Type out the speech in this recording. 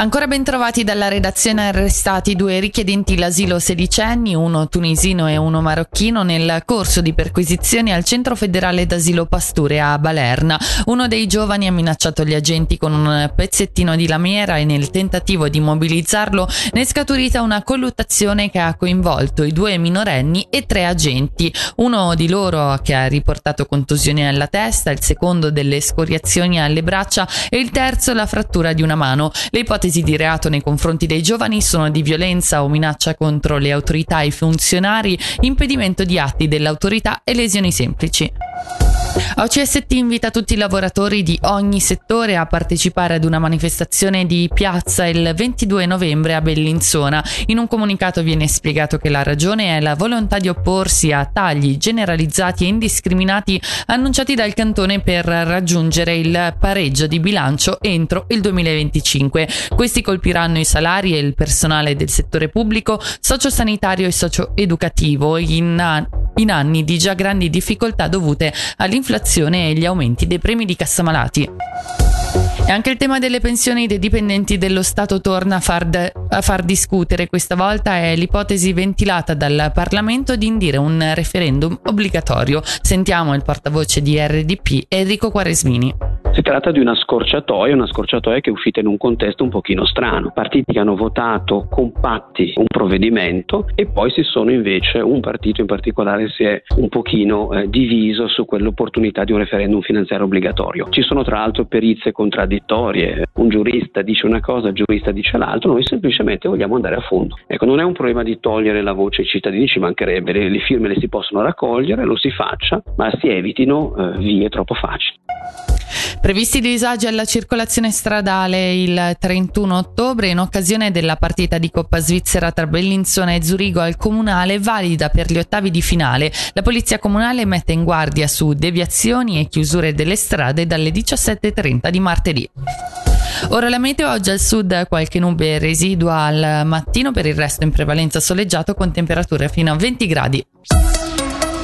Ancora ben trovati dalla redazione arrestati due richiedenti l'asilo sedicenni, uno tunisino e uno marocchino, nel corso di perquisizioni al centro federale d'asilo Pasture a Balerna. Uno dei giovani ha minacciato gli agenti con un pezzettino di lamiera e nel tentativo di mobilizzarlo ne è scaturita una colluttazione che ha coinvolto i due minorenni e tre agenti. Uno di loro che ha riportato contusioni alla testa, il secondo delle scoriazioni alle braccia e il terzo la frattura di una mano. Le ipotesi ipotesi di reato nei confronti dei giovani sono di violenza o minaccia contro le autorità e i funzionari, impedimento di atti dell'autorità e lesioni semplici. OCST invita tutti i lavoratori di ogni settore a partecipare ad una manifestazione di piazza il 22 novembre a Bellinzona. In un comunicato viene spiegato che la ragione è la volontà di opporsi a tagli generalizzati e indiscriminati annunciati dal cantone per raggiungere il pareggio di bilancio entro il 2025. Questi colpiranno i salari e il personale del settore pubblico, sociosanitario e socioeducativo in, in anni di già grandi difficoltà dovute all'inflazione e agli aumenti dei premi di cassamalati. E anche il tema delle pensioni dei dipendenti dello Stato torna a far, de- a far, discutere. Questa volta è l'ipotesi ventilata dal Parlamento di indire un referendum obbligatorio. Sentiamo il portavoce di RDP Enrico Quaresmini. Si tratta di una scorciatoia, una scorciatoia che è uscita in un contesto un pochino strano. Partiti che hanno votato compatti un provvedimento e poi si sono invece, un partito in particolare si è un pochino eh, diviso su quell'opportunità di un referendum finanziario obbligatorio. Ci sono tra l'altro perizie contraddittorie, un giurista dice una cosa, il giurista dice l'altro, noi semplicemente vogliamo andare a fondo. Ecco, non è un problema di togliere la voce ai cittadini, ci mancherebbe, le, le firme le si possono raccogliere, lo si faccia, ma si evitino eh, vie troppo facili. Previsti disagi alla circolazione stradale il 31 ottobre in occasione della partita di Coppa Svizzera tra Bellinzona e Zurigo al Comunale valida per gli ottavi di finale. La Polizia Comunale mette in guardia su deviazioni e chiusure delle strade dalle 17.30 di martedì. Ora la meteo oggi al sud qualche nube residua al mattino, per il resto in prevalenza soleggiato con temperature fino a 20 gradi.